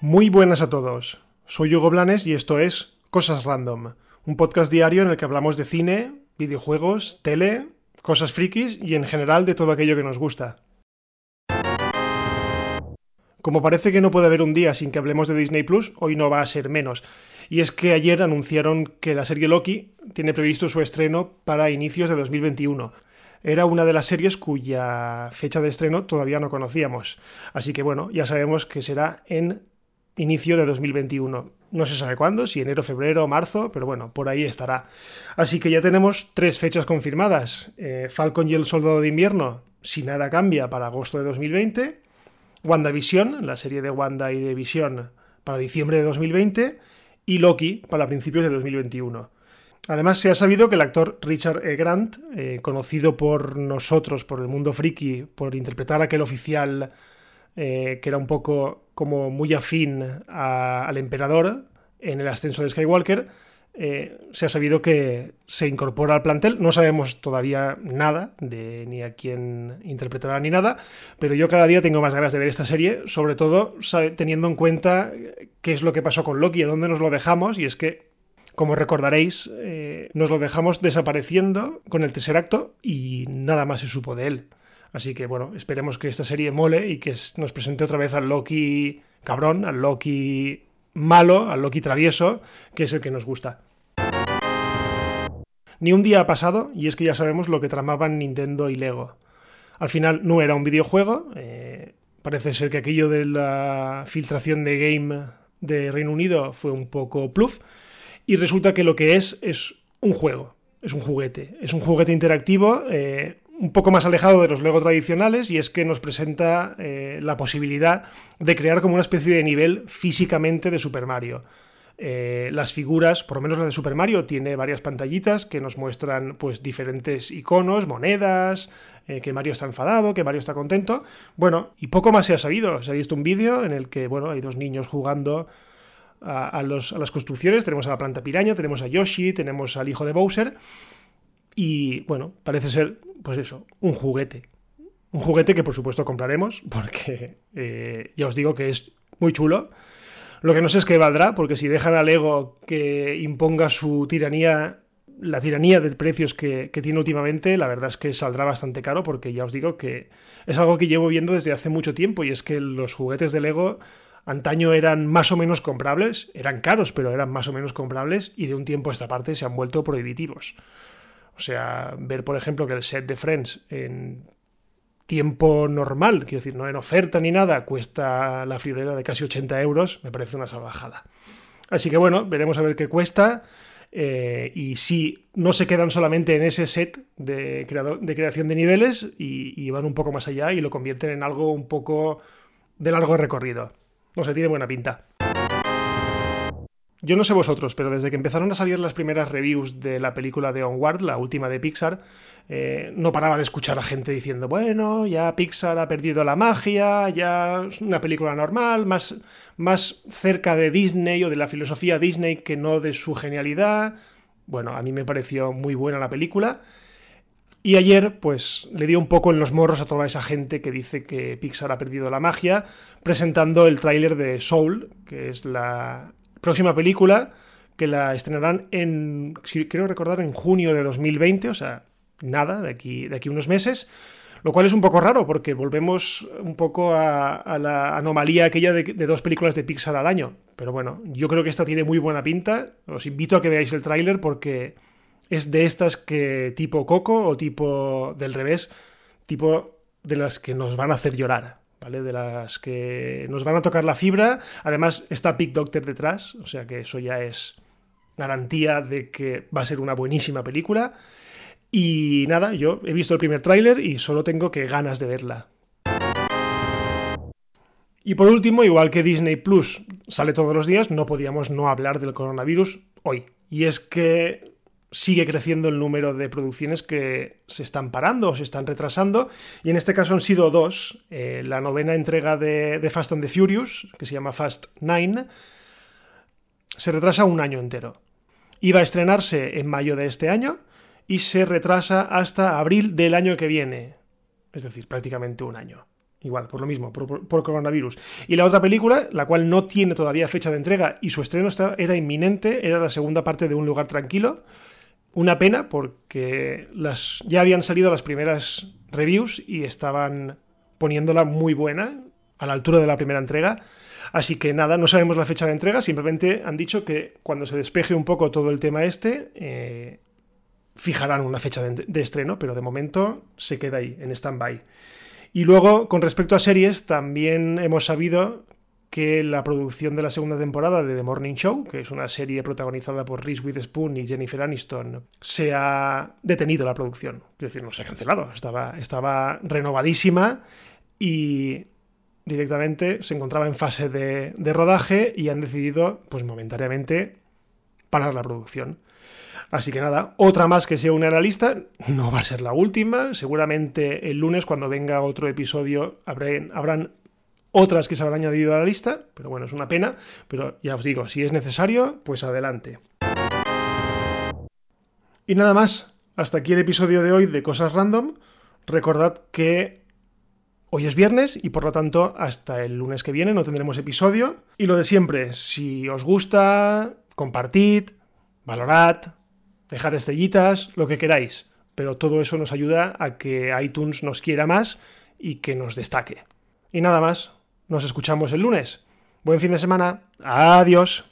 Muy buenas a todos. Soy Hugo Blanes y esto es Cosas Random, un podcast diario en el que hablamos de cine, videojuegos, tele, cosas frikis y en general de todo aquello que nos gusta. Como parece que no puede haber un día sin que hablemos de Disney Plus, hoy no va a ser menos. Y es que ayer anunciaron que la serie Loki tiene previsto su estreno para inicios de 2021 era una de las series cuya fecha de estreno todavía no conocíamos. Así que bueno, ya sabemos que será en inicio de 2021. No se sabe cuándo, si enero, febrero, marzo, pero bueno, por ahí estará. Así que ya tenemos tres fechas confirmadas. Eh, Falcon y el Soldado de Invierno, si nada cambia, para agosto de 2020. WandaVision, la serie de Wanda y de Vision, para diciembre de 2020. Y Loki, para principios de 2021. Además, se ha sabido que el actor Richard E. Grant, eh, conocido por nosotros, por el mundo friki, por interpretar a aquel oficial eh, que era un poco como muy afín al emperador en el ascenso de Skywalker, eh, se ha sabido que se incorpora al plantel. No sabemos todavía nada de ni a quién interpretará ni nada, pero yo cada día tengo más ganas de ver esta serie, sobre todo teniendo en cuenta qué es lo que pasó con Loki, a dónde nos lo dejamos, y es que, como recordaréis, eh, nos lo dejamos desapareciendo con el tercer acto y nada más se supo de él. Así que bueno, esperemos que esta serie mole y que nos presente otra vez al Loki cabrón, al Loki malo, al Loki travieso, que es el que nos gusta. Ni un día ha pasado y es que ya sabemos lo que tramaban Nintendo y Lego. Al final no era un videojuego, eh, parece ser que aquello de la filtración de game de Reino Unido fue un poco pluf y resulta que lo que es es un juego, es un juguete, es un juguete interactivo. Eh, un poco más alejado de los Lego tradicionales y es que nos presenta eh, la posibilidad de crear como una especie de nivel físicamente de Super Mario. Eh, las figuras, por lo menos la de Super Mario, tiene varias pantallitas que nos muestran pues diferentes iconos, monedas, eh, que Mario está enfadado, que Mario está contento. Bueno, y poco más se ha sabido. Se ha visto un vídeo en el que, bueno, hay dos niños jugando a, a las construcciones. Tenemos a la planta piraña, tenemos a Yoshi, tenemos al hijo de Bowser. Y bueno, parece ser, pues eso, un juguete. Un juguete que por supuesto compraremos, porque eh, ya os digo que es muy chulo. Lo que no sé es qué valdrá, porque si dejan al Lego que imponga su tiranía, la tiranía de precios que, que, tiene últimamente, la verdad es que saldrá bastante caro, porque ya os digo que es algo que llevo viendo desde hace mucho tiempo, y es que los juguetes de Lego antaño eran más o menos comprables, eran caros, pero eran más o menos comprables, y de un tiempo a esta parte se han vuelto prohibitivos. O sea, ver, por ejemplo, que el set de Friends en tiempo normal, quiero decir, no en oferta ni nada, cuesta la friolera de casi 80 euros, me parece una salvajada. Así que bueno, veremos a ver qué cuesta. Eh, y si no se quedan solamente en ese set de, creación de niveles y, van un poco más allá y lo convierten en algo un poco de largo recorrido. No sé, tiene buena pinta. Yo no sé vosotros, pero desde que empezaron a salir las primeras reviews de la película de Onward, la última de Pixar, eh, no paraba de escuchar a gente diciendo, bueno, ya Pixar ha perdido la magia, ya es una película normal, más, más cerca de Disney o de la filosofía Disney que no de su genialidad. Bueno, a mí me pareció muy buena la película. Y ayer, pues, le dio un poco en los morros a toda esa gente que dice que Pixar ha perdido la magia, presentando el tráiler de Soul, que es la, próxima película que la estrenarán en, creo recordar, en junio de 2020, o sea, nada, de aquí, de aquí unos meses. Lo cual es un poco raro porque volvemos un poco a, la anomalía aquella de, dos películas de Pixar al año. Pero bueno, yo creo que esta tiene muy buena pinta. Os invito a que veáis el tráiler porque es de estas que tipo Coco o tipo del revés, tipo de las que nos van a hacer llorar. De las que nos van a tocar la fibra. Además, está Big Doctor detrás, o sea que eso ya es garantía de que va a ser una buenísima película. Y nada, yo he visto el primer tráiler y solo tengo que ganas de verla. Y por último, igual que Disney Plus sale todos los días, no podíamos no hablar del coronavirus hoy. Y es que sigue creciendo el número de producciones que se están parando o se están retrasando. Y en este caso han sido dos. Eh, la novena entrega de, Fast and the Furious, que se llama Fast Nine, se retrasa un año entero. Iba a estrenarse en mayo de este año y se retrasa hasta abril del año que viene. Es decir, prácticamente un año. Igual, por lo mismo, por, coronavirus. Y la otra película, la cual no tiene todavía fecha de entrega y su estreno era inminente, era la segunda parte de Un lugar tranquilo. Una pena porque las, ya habían salido las primeras reviews y estaban poniéndola muy buena, a la altura de la primera entrega. Así que nada, no sabemos la fecha de entrega, simplemente han dicho que cuando se despeje un poco todo el tema este, eh, fijarán una fecha de, estreno, pero de momento se queda ahí, en stand-by. Y luego, con respecto a series, también hemos sabido que la producción de la segunda temporada de The Morning Show, que es una serie protagonizada por Reese Witherspoon y Jennifer Aniston, se ha detenido la producción. Quiero decir, no se ha cancelado, estaba, estaba renovadísima y directamente se encontraba en fase de, rodaje y han decidido, pues momentáneamente, parar la producción. Así que nada, otra más que se une a la lista, no va a ser la última, seguramente el lunes cuando venga otro episodio habrán, otras que se habrán añadido a la lista, pero bueno, es una pena, pero ya os digo, si es necesario, pues adelante. Y nada más, hasta aquí el episodio de hoy de Cosas Random. Recordad que hoy es viernes y por lo tanto hasta el lunes que viene no tendremos episodio. Y lo de siempre, si os gusta, compartid, valorad, dejar estrellitas, lo que queráis. Pero todo eso nos ayuda a que iTunes nos quiera más y que nos destaque. Y nada más, nos escuchamos el lunes. Buen fin de semana. Adiós.